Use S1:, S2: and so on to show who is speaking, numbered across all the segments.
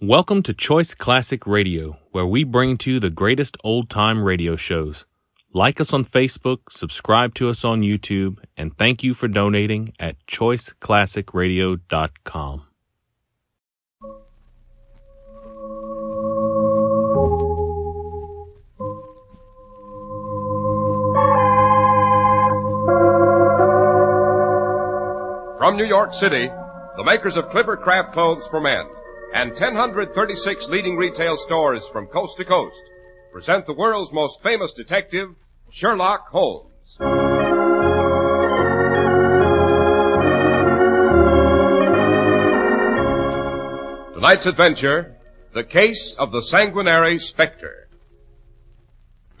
S1: Welcome to Choice Classic Radio, where we bring to you the greatest old time radio shows. Like us on Facebook, subscribe to us on YouTube, and thank you for donating at choiceclassicradio.com.
S2: From New York City, the makers of Clipper Craft Clothes for Men and 1036 leading retail stores from coast to coast present the world's most famous detective, Sherlock Holmes. Tonight's adventure, The Case of the Sanguinary Spectre.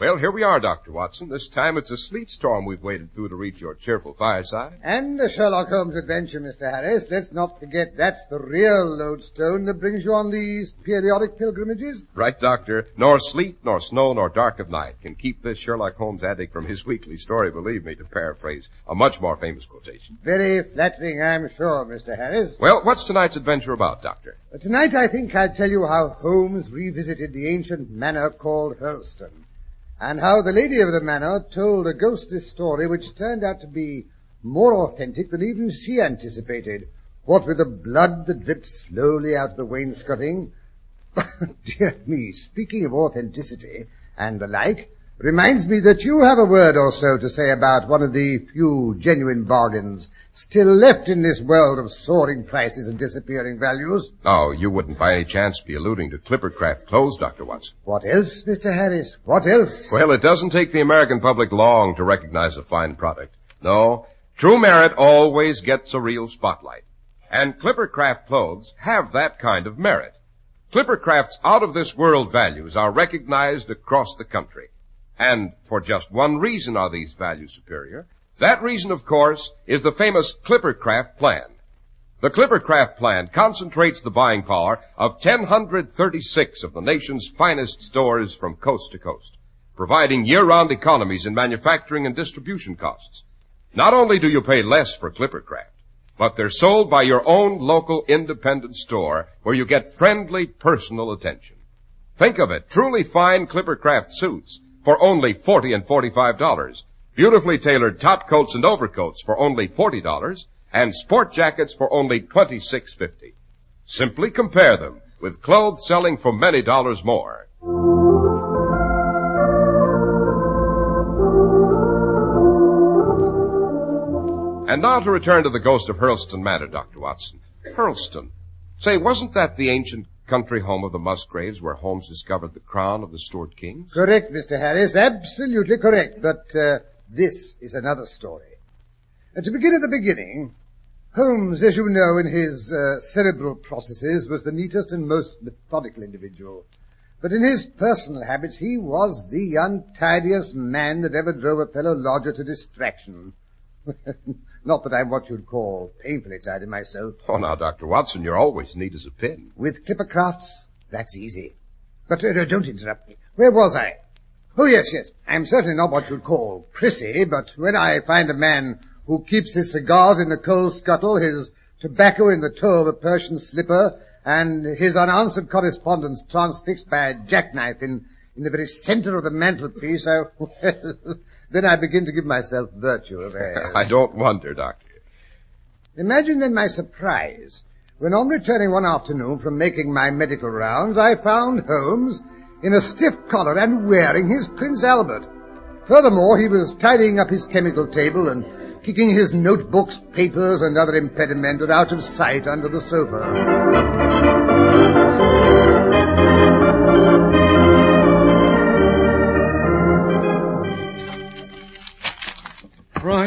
S2: Well, here we are, Dr. Watson. This time it's a sleet storm we've waded through to reach your cheerful fireside.
S3: And the Sherlock Holmes adventure, Mr. Harris. Let's not forget that's the real lodestone that brings you on these periodic pilgrimages.
S2: Right, Doctor. Nor sleet, nor snow, nor dark of night can keep this Sherlock Holmes addict from his weekly story, believe me, to paraphrase a much more famous quotation.
S3: Very flattering, I'm sure, Mr. Harris.
S2: Well, what's tonight's adventure about, Doctor?
S3: Tonight I think I'll tell you how Holmes revisited the ancient manor called Hurlstone, and how the lady of the manor told a ghostly story which turned out to be more authentic than even she anticipated. What with the blood that dripped slowly out of the wainscoting. Dear me, speaking of authenticity and the like, reminds me that you have a word or so to say about one of the few genuine bargains still left in this world of soaring prices and disappearing values.
S2: Oh, you wouldn't by any chance be alluding to Clippercraft clothes, Dr. Watson.
S3: What else, Mr. Harris? What else?
S2: Well, it doesn't take the American public long to recognize a fine product. No, true merit always gets a real spotlight. And Clippercraft clothes have that kind of merit. Clippercraft's out of this world values are recognized across the country. And for just one reason are these values superior. That reason, of course, is the famous Clippercraft plan. The Clippercraft plan concentrates the buying power of 1036 of the nation's finest stores from coast to coast, providing year-round economies in manufacturing and distribution costs. Not only do you pay less for Clippercraft, but they're sold by your own local independent store where you get friendly personal attention. Think of it, truly fine Clippercraft suits for only 40 and $45. Beautifully tailored top coats and overcoats for only $40 and sport jackets for only $26.50. Simply compare them with clothes selling for many dollars more. And now to return to the ghost of Hurlstone Manor, Dr. Watson. Hurlstone. Say, wasn't that the ancient country home of the Musgraves where Holmes discovered the crown of the Stuart kings?
S3: Correct, Mr. Harris. Absolutely correct. But uh, this is another story. Uh, to begin at the beginning, Holmes, as you know, in his uh, cerebral processes, was the neatest and most methodical individual. But in his personal habits, he was the untidiest man that ever drove a fellow lodger to distraction. Not that I'm what you'd call painfully tidy myself.
S2: Oh, now, Dr. Watson, you're always neat as a pin.
S3: With Clippercrafts, that's easy. But uh, don't interrupt me. Where was I? Oh, yes, yes. I'm certainly not what you'd call prissy, but when I find a man who keeps his cigars in the coal scuttle, his tobacco in the toe of a Persian slipper, and his unanswered correspondence transfixed by a jackknife in, in the very center of the mantelpiece, I, well, then I begin to give myself virtue of airs.
S2: I don't wonder, Doctor.
S3: Imagine then my surprise when on returning one afternoon from making my medical rounds, I found Holmes in a stiff collar and wearing his Prince Albert. Furthermore, he was tidying up his chemical table and kicking his notebooks, papers, and other impedimenta out of sight under the sofa.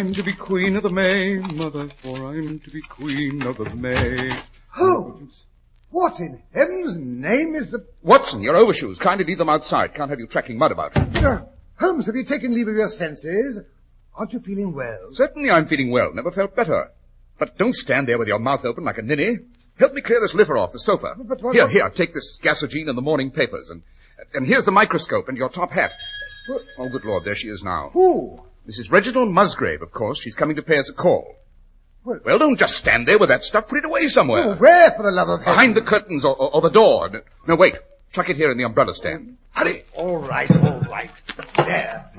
S4: I'm to be queen of the May, mother, for I'm to be queen of the May.
S3: Holmes! What in heaven's name is the...
S4: Watson, your overshoes. Kindly leave them outside. Can't have you tracking mud about.
S3: Uh, Holmes, have you taken leave of your senses? Aren't you feeling well?
S4: Certainly I'm feeling well. Never felt better. But don't stand there with your mouth open like a ninny. Help me clear this litter off the sofa.
S3: But what-
S4: here,
S3: what-
S4: here, take this gasogene and the morning papers, and and here's the microscope and your top hat. Oh, good Lord, there she is now.
S3: Who?
S4: Mrs. Reginald Musgrave, of course. She's coming to pay us a call. Well, don't just stand there with that stuff. Put it away somewhere.
S3: Oh, where, for the love of heaven?
S4: Behind the curtains or, or, or the door. No, wait. Chuck it here in the umbrella stand. Hurry.
S3: All right, all right. There.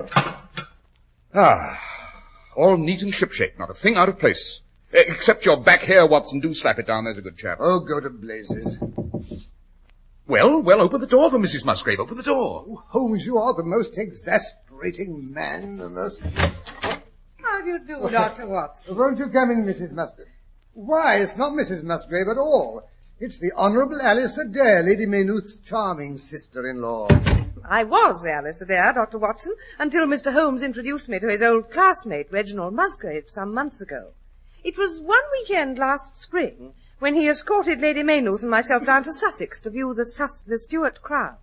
S4: Ah, all neat and shipshape. Not a thing out of place. Except your back hair, Watson. Do slap it down. There's a good chap.
S3: Oh, go to blazes.
S4: Well, well, open the door for Mrs. Musgrave. Open the door.
S3: Oh, Holmes, you are the most exasperating man, the most...
S5: How do you do, Dr. Watson?
S3: Won't you come in, Mrs. Musgrave? Why, it's not Mrs. Musgrave at all. It's the Honourable Alice Adair, Lady Maynooth's charming sister-in-law.
S5: I was Alice Adair, Dr. Watson, until Mr. Holmes introduced me to his old classmate, Reginald Musgrave, some months ago. It was one weekend last spring when he escorted Lady Maynooth and myself down to Sussex to view the, Sus- the Stuart crown.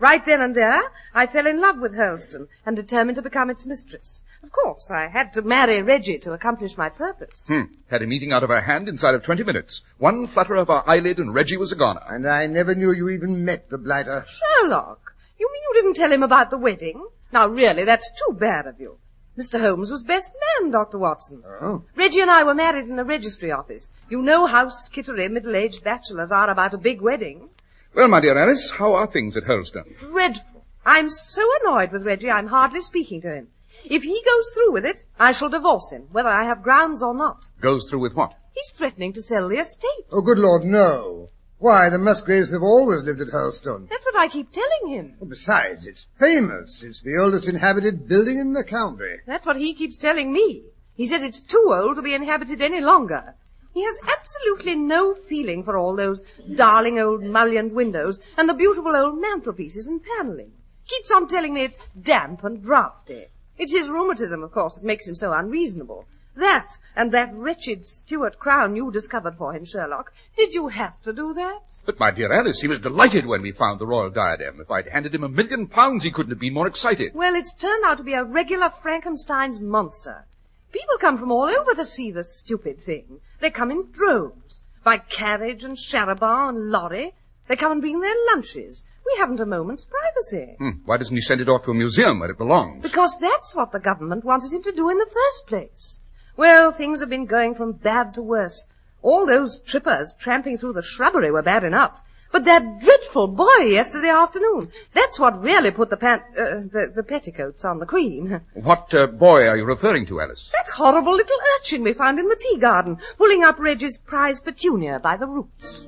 S5: Right then and there, I fell in love with Hurlstone and determined to become its mistress. Of course, I had to marry Reggie to accomplish my purpose.
S4: Hmm. Had him eating out of her hand inside of 20 minutes. One flutter of her eyelid and Reggie was a goner.
S3: And I never knew you even met the blighter.
S5: Sherlock, you mean you didn't tell him about the wedding? Now really, that's too bad of you. Mr. Holmes was best man, Dr. Watson.
S3: Oh.
S5: Reggie and I were married in a registry office. You know how skittery middle-aged bachelors are about a big wedding.
S4: Well, my dear Alice, how are things at Hurlstone?
S5: Dreadful. I'm so annoyed with Reggie, I'm hardly speaking to him. If he goes through with it, I shall divorce him, whether I have grounds or not.
S4: Goes through with what?
S5: He's threatening to sell the estate.
S3: Oh, good Lord, no. Why, the Musgraves have always lived at Hurlstone.
S5: That's what I keep telling him.
S3: Besides, it's famous. It's the oldest inhabited building in the county.
S5: That's what he keeps telling me. He says it's too old to be inhabited any longer. He has absolutely no feeling for all those darling old mullioned windows and the beautiful old mantelpieces and panelling. Keeps on telling me it's damp and draughty. It's his rheumatism, of course, that makes him so unreasonable. That and that wretched Stuart crown you discovered for him, Sherlock. Did you have to do that?
S4: But, my dear Alice, he was delighted when we found the royal diadem. If I'd handed him a million pounds, he couldn't have been more excited.
S5: Well, it's turned out to be a regular Frankenstein's monster. People come from all over to see this stupid thing. They come in droves, by carriage and charabanc and lorry. They come and bring their lunches. We haven't a moment's privacy.
S4: Hmm. Why doesn't he send it off to a museum where it belongs?
S5: Because that's what the government wanted him to do in the first place. Well, things have been going from bad to worse. All those trippers tramping through the shrubbery were bad enough. But that dreadful boy yesterday afternoon, that's what really put the pant, uh, the, the petticoats on the queen.
S4: What uh, boy are you referring to, Alice?
S5: That horrible little urchin we found in the tea garden, pulling up Reggie's prize petunia by the roots.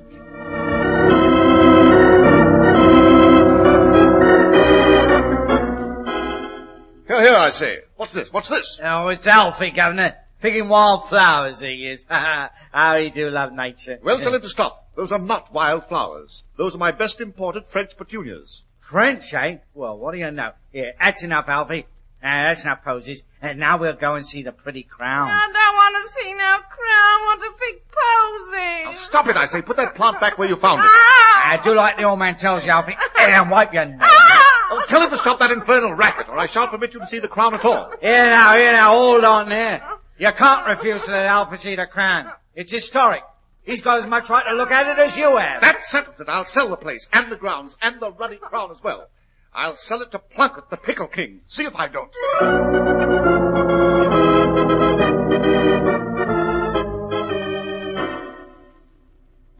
S6: Here, here, I say. What's this? What's this?
S7: Oh, it's Alfie, Governor. Picking wild flowers, he is. How he do love nature.
S6: Well, tell him to stop. Those are not wild flowers. Those are my best imported French petunias.
S7: French, eh? Well, what do you know? Here, that's enough, Alfie. Uh, that's enough poses. And now we'll go and see the pretty crown.
S5: I don't want to see no crown. What a big posy.
S6: Now stop it, I say. Put that plant back where you found it.
S7: I do like the old man tells you, Alfie. And wipe your nose.
S6: Oh, tell him to stop that infernal racket, or I shan't permit you to see the crown at all.
S7: Here now, here now, hold on there. You can't refuse to let Alfie see the crown. It's historic. He's got as much right to look at it as you have.
S6: That settles it. I'll sell the place, and the grounds, and the ruddy crown as well. I'll sell it to Plunkett, the Pickle King. See if I don't.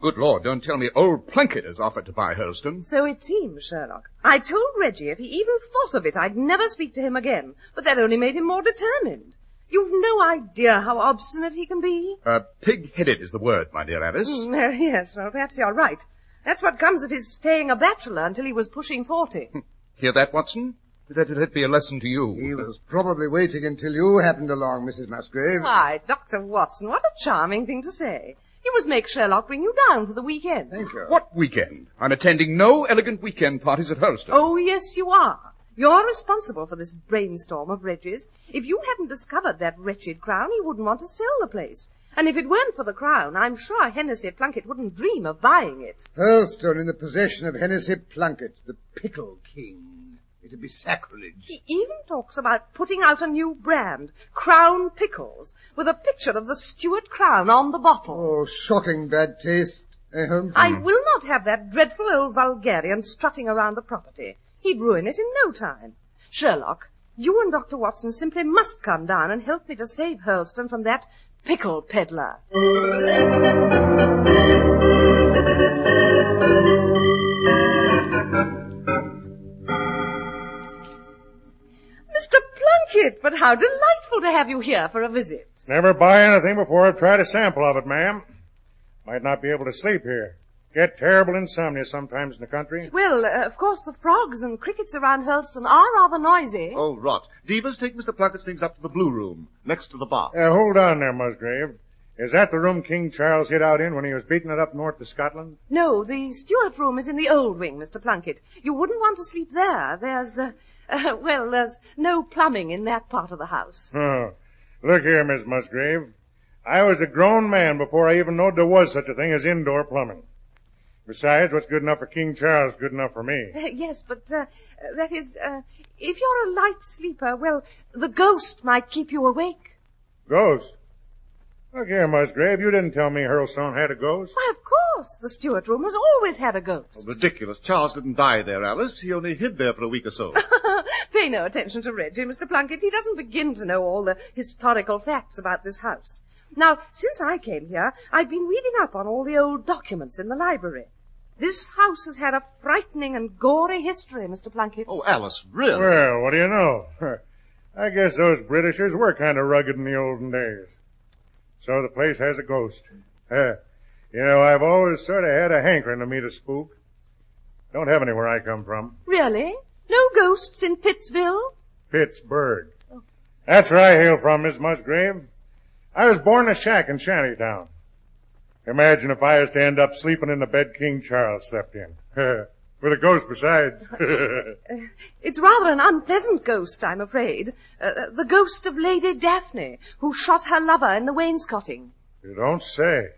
S4: Good Lord, don't tell me old Plunkett has offered to buy Hurlstone.
S5: So it seems, Sherlock. I told Reggie if he even thought of it, I'd never speak to him again. But that only made him more determined. You've no idea how obstinate he can be.
S4: Uh, pig-headed is the word, my dear Alice.
S5: Mm, uh, yes, well, perhaps you're right. That's what comes of his staying a bachelor until he was pushing forty.
S4: Hear that, Watson? Let it be a lesson to you.
S3: He was probably waiting until you happened along, Mrs. Musgrave.
S5: Why, Dr. Watson, what a charming thing to say. You must make Sherlock bring you down for the weekend.
S3: Thank you.
S4: What weekend? I'm attending no elegant weekend parties at Hurlstone.
S5: Oh, yes, you are. You're responsible for this brainstorm of Reggie's. If you hadn't discovered that wretched crown, he wouldn't want to sell the place. And if it weren't for the crown, I'm sure Hennessy Plunkett wouldn't dream of buying it.
S3: Hurlstone in the possession of Hennessy Plunkett, the Pickle King. It'd be sacrilege.
S5: He even talks about putting out a new brand, Crown Pickles, with a picture of the Stuart crown on the bottle.
S3: Oh, shocking bad taste. Eh, Holmes?
S5: I will not have that dreadful old vulgarian strutting around the property. He'd ruin it in no time. Sherlock, you and Dr. Watson simply must come down and help me to save Hurlstone from that pickle peddler. Mr. Plunkett, but how delightful to have you here for a visit.
S8: Never buy anything before I've tried a sample of it, ma'am. Might not be able to sleep here. Get terrible insomnia sometimes in the country.
S5: Well, uh, of course, the frogs and crickets around Hurlstone are rather noisy.
S6: Oh, rot. Devers, take Mr. Plunkett's things up to the blue room, next to the bar.
S8: Uh, hold on there, Musgrave. Is that the room King Charles hid out in when he was beating it up north to Scotland?
S5: No, the Stuart room is in the old wing, Mr. Plunkett. You wouldn't want to sleep there. There's, uh, uh, well, there's no plumbing in that part of the house.
S8: Oh. Look here, Miss Musgrave. I was a grown man before I even knowed there was such a thing as indoor plumbing. Besides, what's good enough for King Charles is good enough for me.
S5: Uh, yes, but uh, that is, uh, if you're a light sleeper, well, the ghost might keep you awake.
S8: Ghost? Look here, Musgrave, you didn't tell me Hurlstone had a ghost.
S5: Why, of course, the Stuart room has always had a ghost.
S6: Ridiculous. Charles didn't die there, Alice. He only hid there for a week or so.
S5: Pay no attention to Reggie, Mr. Plunkett. He doesn't begin to know all the historical facts about this house. Now, since I came here, I've been reading up on all the old documents in the library. This house has had a frightening and gory history, Mr. Plunkett.
S6: oh, Alice, really?
S8: Well, what do you know? I guess those Britishers were kind of rugged in the olden days. So the place has a ghost. Uh, you know, I've always sort of had a hankering to meet a spook. Don't have any where I come from.
S5: Really? No ghosts in Pittsville?
S8: Pittsburgh. That's where I hail from, Miss Musgrave. I was born in a shack in Shantytown. Imagine if I was to end up sleeping in the bed King Charles slept in. With a ghost besides.
S5: It's rather an unpleasant ghost, I'm afraid. Uh, the ghost of Lady Daphne, who shot her lover in the wainscoting.
S8: you don't say.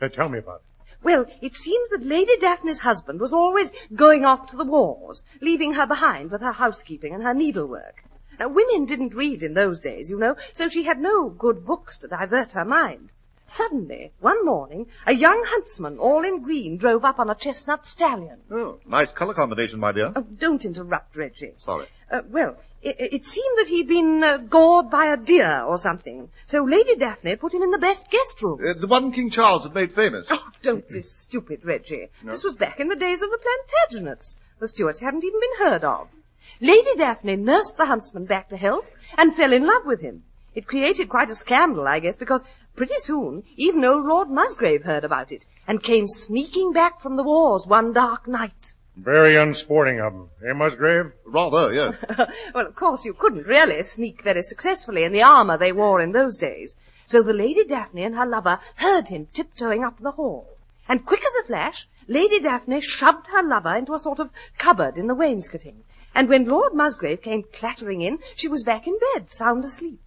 S8: Uh, tell me about it.
S5: Well, it seems that Lady Daphne's husband was always going off to the wars, leaving her behind with her housekeeping and her needlework. Now, women didn't read in those days, you know, so she had no good books to divert her mind. Suddenly, one morning, a young huntsman, all in green, drove up on a chestnut stallion.
S6: Oh, nice color combination, my dear.
S5: Oh, don't interrupt, Reggie.
S6: Sorry.
S5: Uh, well, it, it seemed that he'd been uh, gored by a deer or something. So Lady Daphne put him in the best guest room.
S6: Uh, the one King Charles had made famous.
S5: Oh, don't be stupid, Reggie. This was back in the days of the Plantagenets. The Stuarts hadn't even been heard of. Lady Daphne nursed the huntsman back to health and fell in love with him. It created quite a scandal, I guess, because pretty soon even old Lord Musgrave heard about it and came sneaking back from the wars one dark night.
S8: Very unsporting of him, Eh, Musgrave?
S6: Rather, yes.
S5: well, of course, you couldn't really sneak very successfully in the armor they wore in those days. So the Lady Daphne and her lover heard him tiptoeing up the hall. And quick as a flash, Lady Daphne shoved her lover into a sort of cupboard in the wainscoting. And when Lord Musgrave came clattering in, she was back in bed, sound asleep.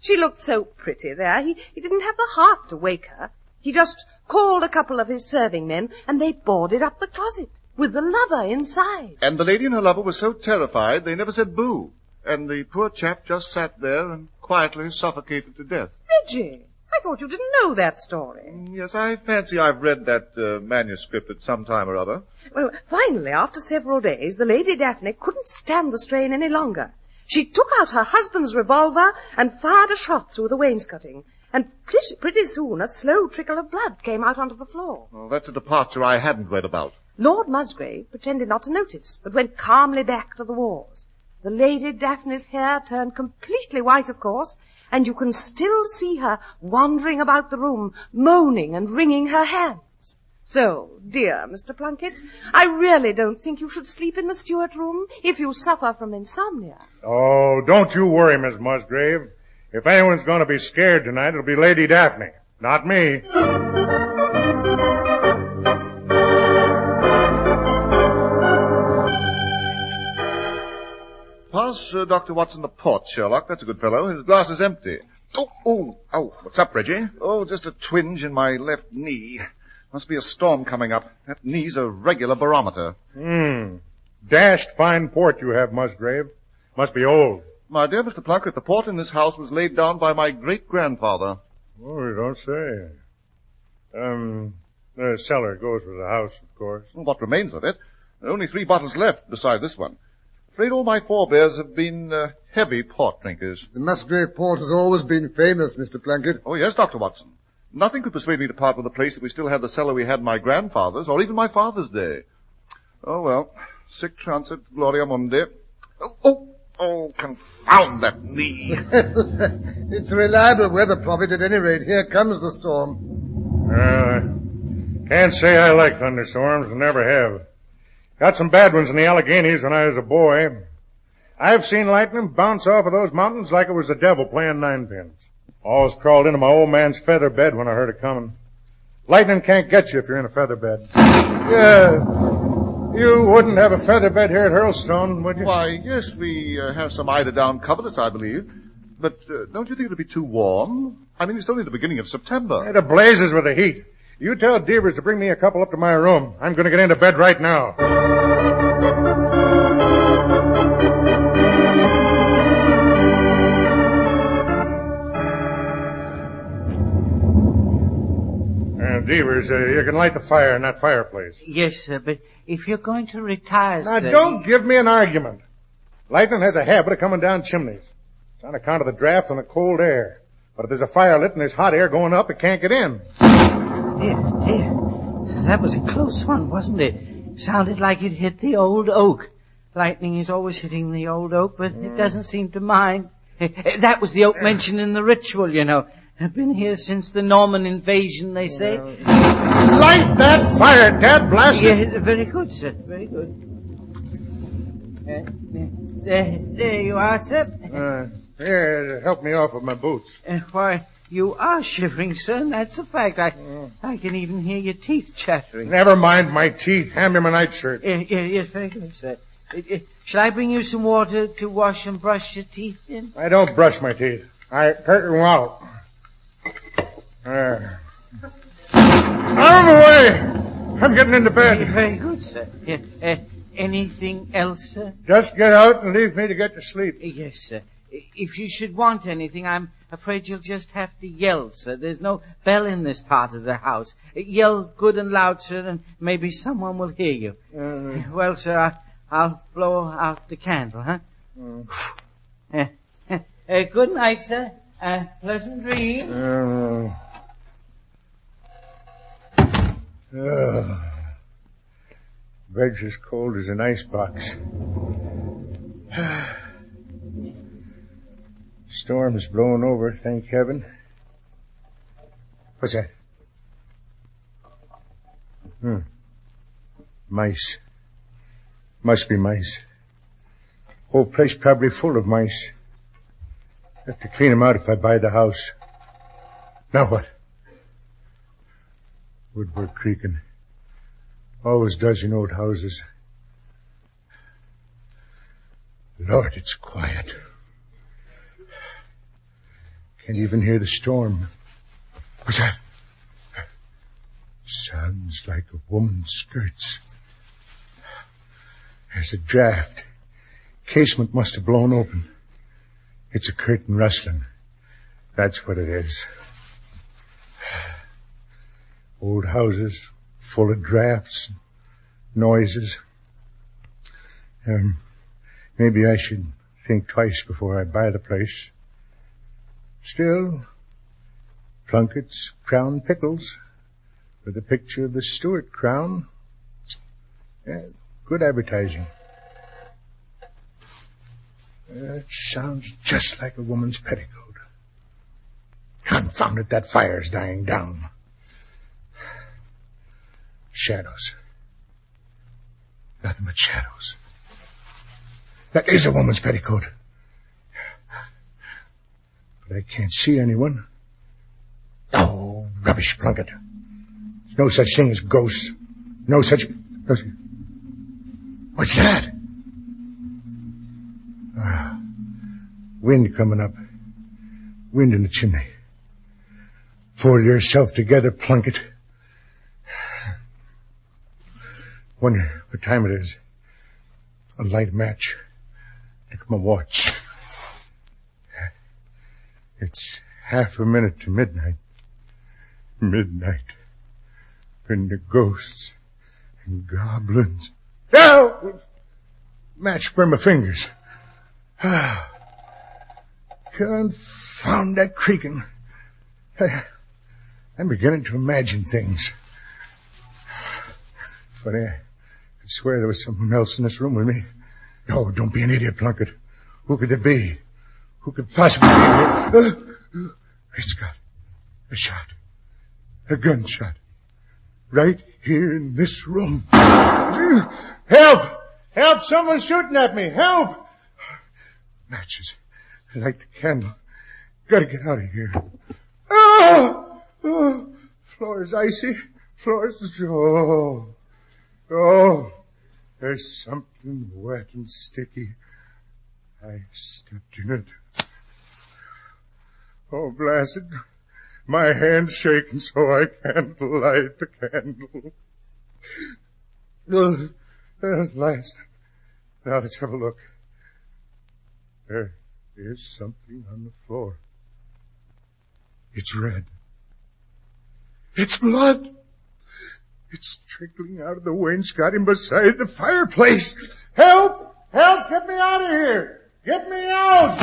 S5: She looked so pretty there, he, he didn't have the heart to wake her. He just called a couple of his serving men, and they boarded up the closet, with the lover inside.
S6: And the lady and her lover were so terrified they never said boo. And the poor chap just sat there and quietly suffocated to death.
S5: Reggie, I thought you didn't know that story.
S6: Yes, I fancy I've read that uh, manuscript at some time or other.
S5: Well, finally, after several days, the Lady Daphne couldn't stand the strain any longer. She took out her husband's revolver and fired a shot through the wainscoting. And pretty, soon a slow trickle of blood came out onto the floor.
S6: Well, that's a departure I hadn't read about.
S5: Lord Musgrave pretended not to notice, but went calmly back to the wars. The Lady Daphne's hair turned completely white, of course, and you can still see her wandering about the room, moaning and wringing her hands. So, dear Mr. Plunkett, I really don't think you should sleep in the Stuart room if you suffer from insomnia.
S8: Oh, don't you worry, Miss Musgrave. If anyone's going to be scared tonight, it'll be Lady Daphne, not me.
S6: Pass uh, Dr. Watson the port, Sherlock. That's a good fellow. His glass is empty. Oh, oh, oh.
S4: What's up, Reggie?
S6: Oh, just a twinge in my left knee. Must be a storm coming up. That knee's a regular barometer.
S8: Hmm. Dashed fine port you have, Musgrave. Must be old.
S6: My dear Mr. Plunkett, the port in this house was laid down by my great-grandfather.
S8: Oh, you don't say. Um, the cellar goes with the house, of course.
S6: What remains of it? There are only three bottles left beside this one.
S9: Afraid all my forebears have been uh, heavy port drinkers.
S3: The Musgrave Port has always been famous, Mr. Plunkett.
S9: Oh, yes, Dr. Watson. Nothing could persuade me to part with the place if we still had the cellar we had in my grandfather's, or even my father's day. Oh, well. Sic transit gloria mundi. Oh, oh, oh, confound that knee.
S3: it's a reliable weather prophet at any rate. Here comes the storm.
S8: Uh, can't say I like thunderstorms, never have. Got some bad ones in the Alleghenies when I was a boy. I've seen lightning bounce off of those mountains like it was the devil playing ninepins. I always crawled into my old man's feather bed when I heard it coming. Lightning can't get you if you're in a feather bed. Yeah. You wouldn't have a feather bed here at Hurlstone, would you?
S9: Why, yes, we uh, have some eider-down coverlets, I believe. But uh, don't you think it'll be too warm? I mean, it's only the beginning of September.
S8: It blazes with the heat. You tell Devers to bring me a couple up to my room. I'm going to get into bed right now. Devers, uh, you can light the fire in that fireplace.
S7: Yes, sir, but if you're going to retire, sir...
S8: Now, don't give me an argument. Lightning has a habit of coming down chimneys. It's on account of the draft and the cold air. But if there's a fire lit and there's hot air going up, it can't get in.
S7: Dear, dear. That was a close one, wasn't it? Sounded like it hit the old oak. Lightning is always hitting the old oak, but it doesn't seem to mind. That was the oak mentioned in the ritual, you know. I've been here since the Norman invasion, they say.
S8: Light that fire, Dad, blast it!
S7: Yeah, very good, sir. Very good. Uh, there, there you are, sir.
S8: Uh, here, help me off with my boots.
S7: Uh, why, you are shivering, sir, and that's a fact. I, I can even hear your teeth chattering.
S8: Never mind my teeth. Hand me my nightshirt.
S7: Uh, yeah, yes, very good, sir. Uh, uh, shall I bring you some water to wash and brush your teeth in?
S8: I don't brush my teeth. I curtain them out. There. Out of the way! I'm getting into bed.
S7: very good, sir. Yeah, uh, anything else, sir?
S8: Just get out and leave me to get to sleep.
S7: Uh, Yes, sir. If you should want anything, I'm afraid you'll just have to yell, sir. There's no bell in this part of the house. Uh, Yell good and loud, sir, and maybe someone will hear you.
S8: Uh,
S7: Well, sir, I, I'll blow out the candle, huh? Uh, uh, uh, good night, sir. Uh, pleasant dreams.
S8: uh, uh, bed's as cold as an icebox. Storm's blowing over, thank heaven. What's that? Hmm. Mice. Must be mice. Whole place probably full of mice. Have to clean clean 'em out if I buy the house. Now what? Woodwork creaking. Always does in old houses. Lord, it's quiet. Can't even hear the storm. What's that? Sounds like a woman's skirts. There's a draft. Casement must have blown open. It's a curtain rustling. That's what it is. Old houses full of drafts, noises. Um, maybe I should think twice before I buy the place. Still, Plunkett's Crown Pickles with a picture of the Stuart crown. Yeah, good advertising. That sounds just like a woman's petticoat. Confound it, that fire's dying down. Shadows. Nothing but shadows. That is a woman's petticoat. But I can't see anyone. Oh, rubbish, Plunkett. There's no such thing as ghosts. No, such- what's that? Ah, wind coming up. Wind in the chimney. Pull yourself together, Plunkett. Wonder what time it is. A light match. Look at my watch. It's half a minute to midnight. Midnight. When the ghosts and goblins. Help! match burn my fingers. Confound that creaking. I'm beginning to imagine things. Funny, I could swear there was someone else in this room with me. No, don't be an idiot, Plunkett. Who could it be? Who could possibly be it's got a shot. A gunshot. Right here in this room. Help! Help! Someone's shooting at me! Help! Matches. I light the candle. Gotta get out of here. Oh! oh. Floor is icy. Floor is... Oh. Oh. There's something wet and sticky. I stepped in it. Oh, blasted. My hand's shaking so I can't light the candle. Uh, at last. Now let's have a look. There is something on the floor. It's red. It's blood. It's trickling out of the wainscoting beside the fireplace. Help! Help! Get me out of here! Get me out!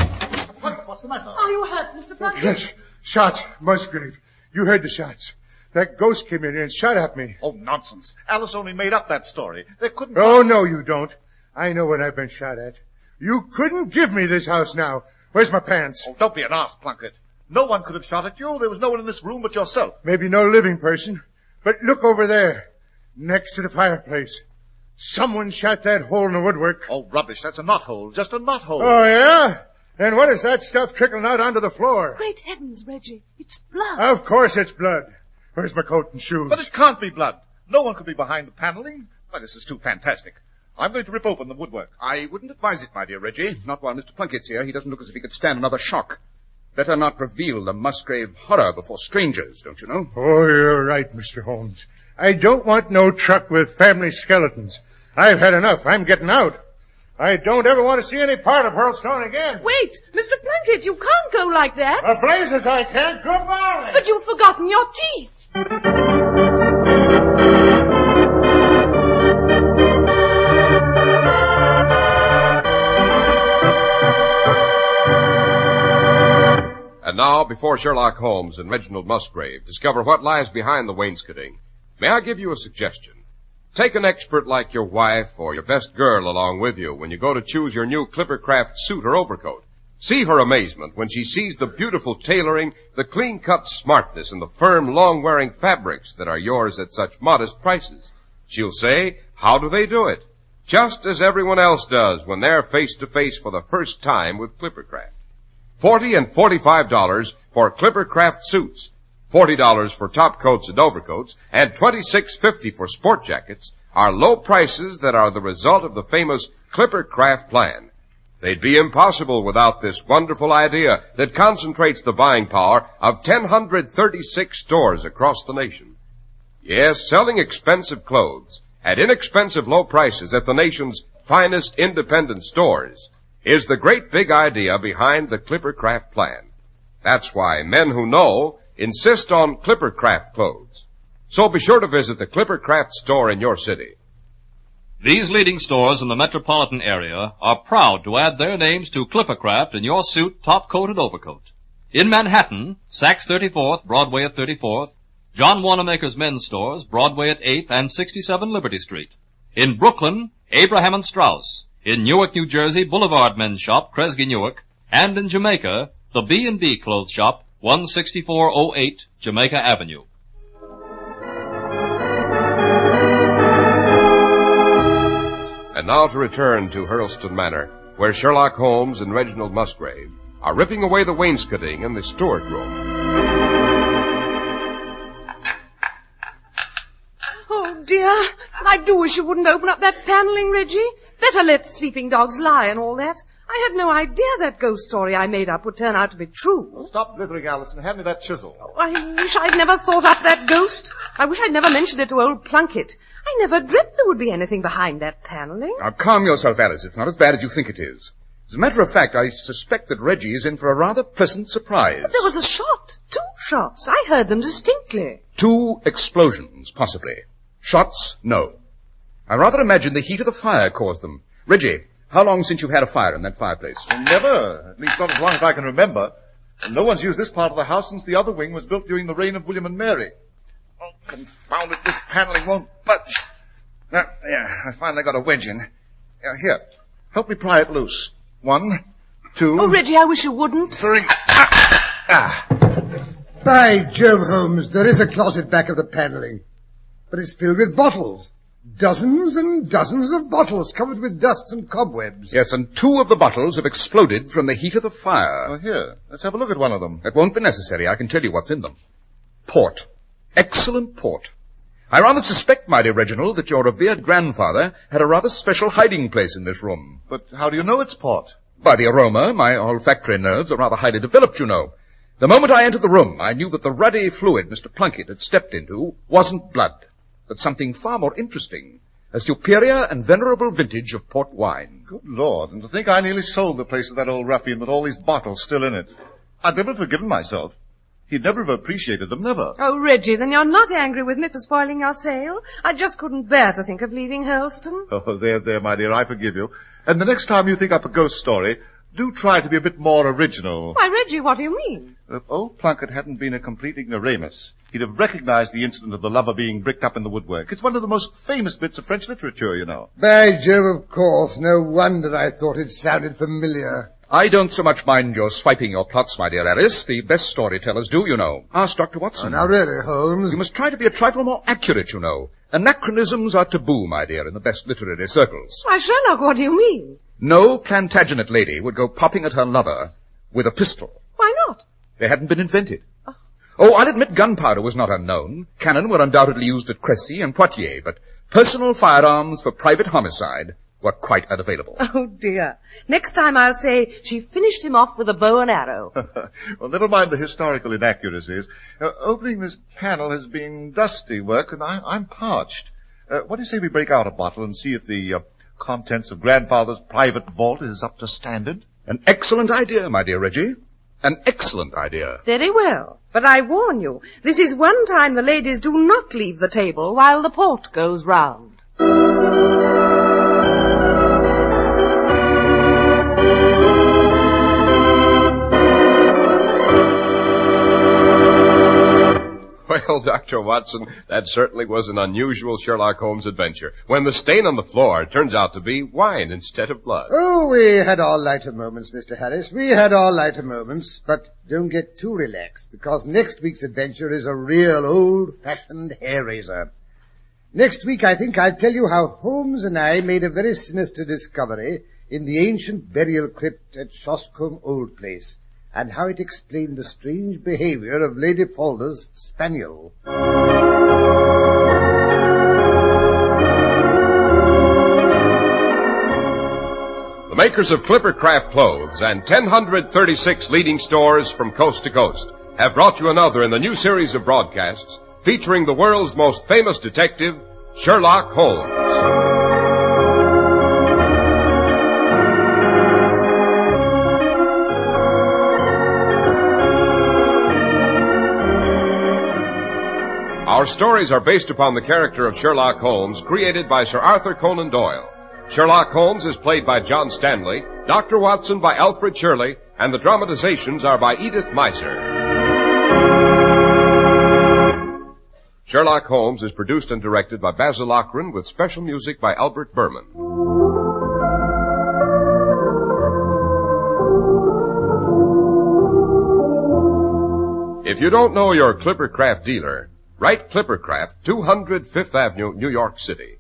S6: What, what's the matter?
S5: Are you hurt, Mr. Plunkett?
S8: Yes, shots, Musgrave. You heard the shots. That ghost came in here and shot at me.
S6: Oh, nonsense. Alice only made up that story. There couldn't
S8: Oh, no, you don't. I know when I've been shot at. You couldn't give me this house now. Where's my pants?
S6: Oh, don't be an ass, Plunkett. No one could have shot at you. There was no one in this room but yourself.
S8: Maybe no living person. But look over there, next to the fireplace. Someone shot that hole in the woodwork.
S6: Oh, rubbish. That's a knot hole. Just a knot hole.
S8: Oh, yeah? And what is that stuff trickling out onto the floor?
S5: Great heavens, Reggie. It's blood.
S8: Of course it's blood. Where's my coat and shoes?
S6: But it can't be blood. No one could be behind the paneling. Why, this is too fantastic. I'm going to rip open the woodwork.
S4: I wouldn't advise it, my dear Reggie. Not while Mr. Plunkett's here. He doesn't look as if he could stand another shock. Better not reveal the Musgrave horror before strangers, don't you know?
S8: Oh, you're right, Mr. Holmes. I don't want no truck with family skeletons. I've had enough. I'm getting out. I don't ever want to see any part of Hurlstone again.
S5: Wait, Mr. Plunkett, you can't go like that.
S8: The blazes I can't. Goodbye.
S5: But you've forgotten your teeth.
S2: And now, before Sherlock Holmes and Reginald Musgrave discover what lies behind the wainscoting, may I give you a suggestion? Take an expert like your wife or your best girl along with you when you go to choose your new Clippercraft suit or overcoat. See her amazement when she sees the beautiful tailoring, the clean-cut smartness, and the firm, long-wearing fabrics that are yours at such modest prices. She'll say, how do they do it? Just as everyone else does when they're face to face for the first time with Clippercraft. Forty and forty-five dollars for Clippercraft suits, forty dollars for top coats and overcoats, and twenty-six fifty for sport jackets are low prices that are the result of the famous Clippercraft plan. They'd be impossible without this wonderful idea that concentrates the buying power of 1,036 stores across the nation. Yes, selling expensive clothes at inexpensive low prices at the nation's finest independent stores is the great big idea behind the Clippercraft plan. That's why men who know insist on Clippercraft clothes. So be sure to visit the Clippercraft store in your city.
S10: These leading stores in the metropolitan area are proud to add their names to Clippercraft in your suit, top coat, and overcoat. In Manhattan, Saks 34th, Broadway at 34th, John Wanamaker's men's stores, Broadway at 8th and 67 Liberty Street. In Brooklyn, Abraham and Straus. In Newark, New Jersey, Boulevard Men's Shop, Kresge Newark. And in Jamaica, the B&B Clothes Shop, 16408 Jamaica Avenue.
S2: And now to return to Hurlstone Manor, where Sherlock Holmes and Reginald Musgrave are ripping away the wainscoting in the Stuart room.
S5: Oh, dear. I do wish you wouldn't open up that paneling, Reggie. Better let sleeping dogs lie and all that. I had no idea that ghost story I made up would turn out to be true.
S6: Stop blithering, Alice, and hand me that chisel.
S5: Oh, I wish I'd never thought up that ghost. I wish I'd never mentioned it to old Plunkett. I never dreamt there would be anything behind that paneling.
S4: Now calm yourself, Alice. It's not as bad as you think it is. As a matter of fact, I suspect that Reggie is in for a rather pleasant surprise.
S5: There was a shot. Two shots. I heard them distinctly.
S4: Two explosions, possibly. Shots, no. I rather imagine the heat of the fire caused them. Reggie, How long since you've had a fire in that fireplace?
S6: Never. At least not as long as I can remember. No one's used this part of the house since the other wing was built during the reign of William and Mary. Oh, confound it, this paneling won't budge. Now, yeah, I finally got a wedge in. Uh, here, help me pry it loose. One, two,
S5: Oh, Reggie, I wish you wouldn't.
S6: three. Ah! ah.
S3: By Jove, Holmes, there is a closet back of the paneling. But it's filled with bottles. Dozens and dozens of bottles covered with dust and cobwebs.
S4: Yes, and two of the bottles have exploded from the heat of the fire.
S6: Well, here, let's have a look at one of them.
S4: It won't be necessary. I can tell you what's in them. Port. Excellent port. I rather suspect, my dear Reginald, that your revered grandfather had a rather special hiding place in this room.
S6: But how do you know it's port?
S4: By the aroma, my olfactory nerves are rather highly developed, you know. The moment I entered the room, I knew that the ruddy fluid Mr. Plunkett had stepped into wasn't blood, but something far more interesting. A superior and venerable vintage of port wine.
S6: Good Lord, and to think I nearly sold the place to that old ruffian with all these bottles still in it. I'd never have forgiven myself. He'd never have appreciated them, never.
S5: Oh, Reggie, then you're not angry with me for spoiling your sale? I just couldn't bear to think of leaving Hurlstone.
S6: Oh, there, there, my dear, I forgive you. And the next time you think up a ghost story, do try to be a bit more original.
S5: Why, Reggie, what do you mean?
S6: If old Plunkett hadn't been a complete ignoramus, he'd have recognized the incident of the lover being bricked up in the woodwork. It's one of the most famous bits of French literature, you know.
S3: By Jove, of course. No wonder I thought it sounded familiar.
S4: I don't so much mind your swiping your plots, my dear Alice. The best storytellers do, you know. Ask Dr. Watson.
S3: Oh, now really, Holmes.
S4: You must try to be a trifle more accurate, you know. Anachronisms are taboo, my dear, in the best literary circles.
S5: Why, Sherlock, what do you mean?
S4: No Plantagenet lady would go popping at her lover with a pistol.
S5: Why not?
S4: They hadn't been invented. Oh, I'll admit gunpowder was not unknown. Cannon were undoubtedly used at Crecy and Poitiers, but personal firearms for private homicide were quite unavailable.
S5: Oh, dear. Next time I'll say she finished him off with a bow and arrow.
S6: well, never mind the historical inaccuracies. Uh, opening this panel has been dusty work, and I, I'm parched. Uh, what do you say we break out a bottle and see if the uh, contents of Grandfather's private vault is up to standard?
S4: An excellent idea, my dear Reggie. An excellent idea.
S5: Very well. But I warn you, this is one time the ladies do not leave the table while the port goes round.
S2: Well, Dr. Watson, that certainly was an unusual Sherlock Holmes adventure. When the stain on the floor turns out to be wine instead of blood.
S3: Oh, we had our lighter moments, Mr. Harris. We had our lighter moments, but don't get too relaxed, because next week's adventure is a real old-fashioned hair raiser. Next week, I think I'll tell you how Holmes and I made a very sinister discovery in the ancient burial crypt at Shoscombe Old Place, and how it explained the strange behavior of Lady Falder's spaniel.
S2: The makers of Clippercraft clothes and 1036 leading stores from coast to coast have brought you another in the new series of broadcasts featuring the world's most famous detective, Sherlock Holmes. Our stories are based upon the character of Sherlock Holmes created by Sir Arthur Conan Doyle. Sherlock Holmes is played by John Stanley, Dr. Watson by Alfred Shirley, and the dramatizations are by Edith Meiser. Sherlock Holmes is produced and directed by Basil Loughrane with special music by Albert Buhrman. If you don't know your Clippercraft dealer, write Clippercraft, 200 Fifth Avenue, New York City.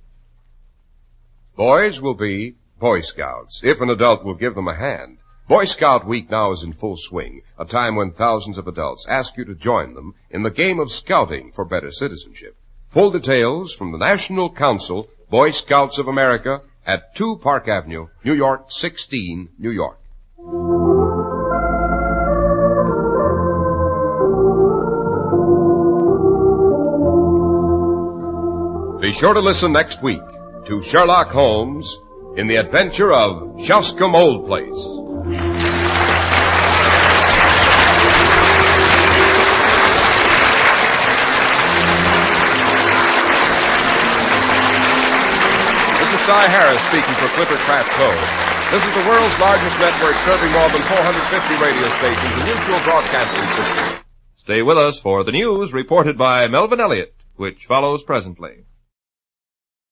S2: Boys will be Boy Scouts, if an adult will give them a hand. Boy Scout Week now is in full swing, a time when thousands of adults ask you to join them in the game of scouting for better citizenship. Full details from the National Council, Boy Scouts of America, at 2 Park Avenue, New York, 16, New York. Be sure to listen next week to Sherlock Holmes in the adventure of Shoscombe Old Place. This is Cy Harris speaking for Clippercraft Co. This is the world's largest network serving more than 450 radio stations and mutual broadcasting systems.
S11: Stay with us for the news reported by Melvin Elliott, which follows presently.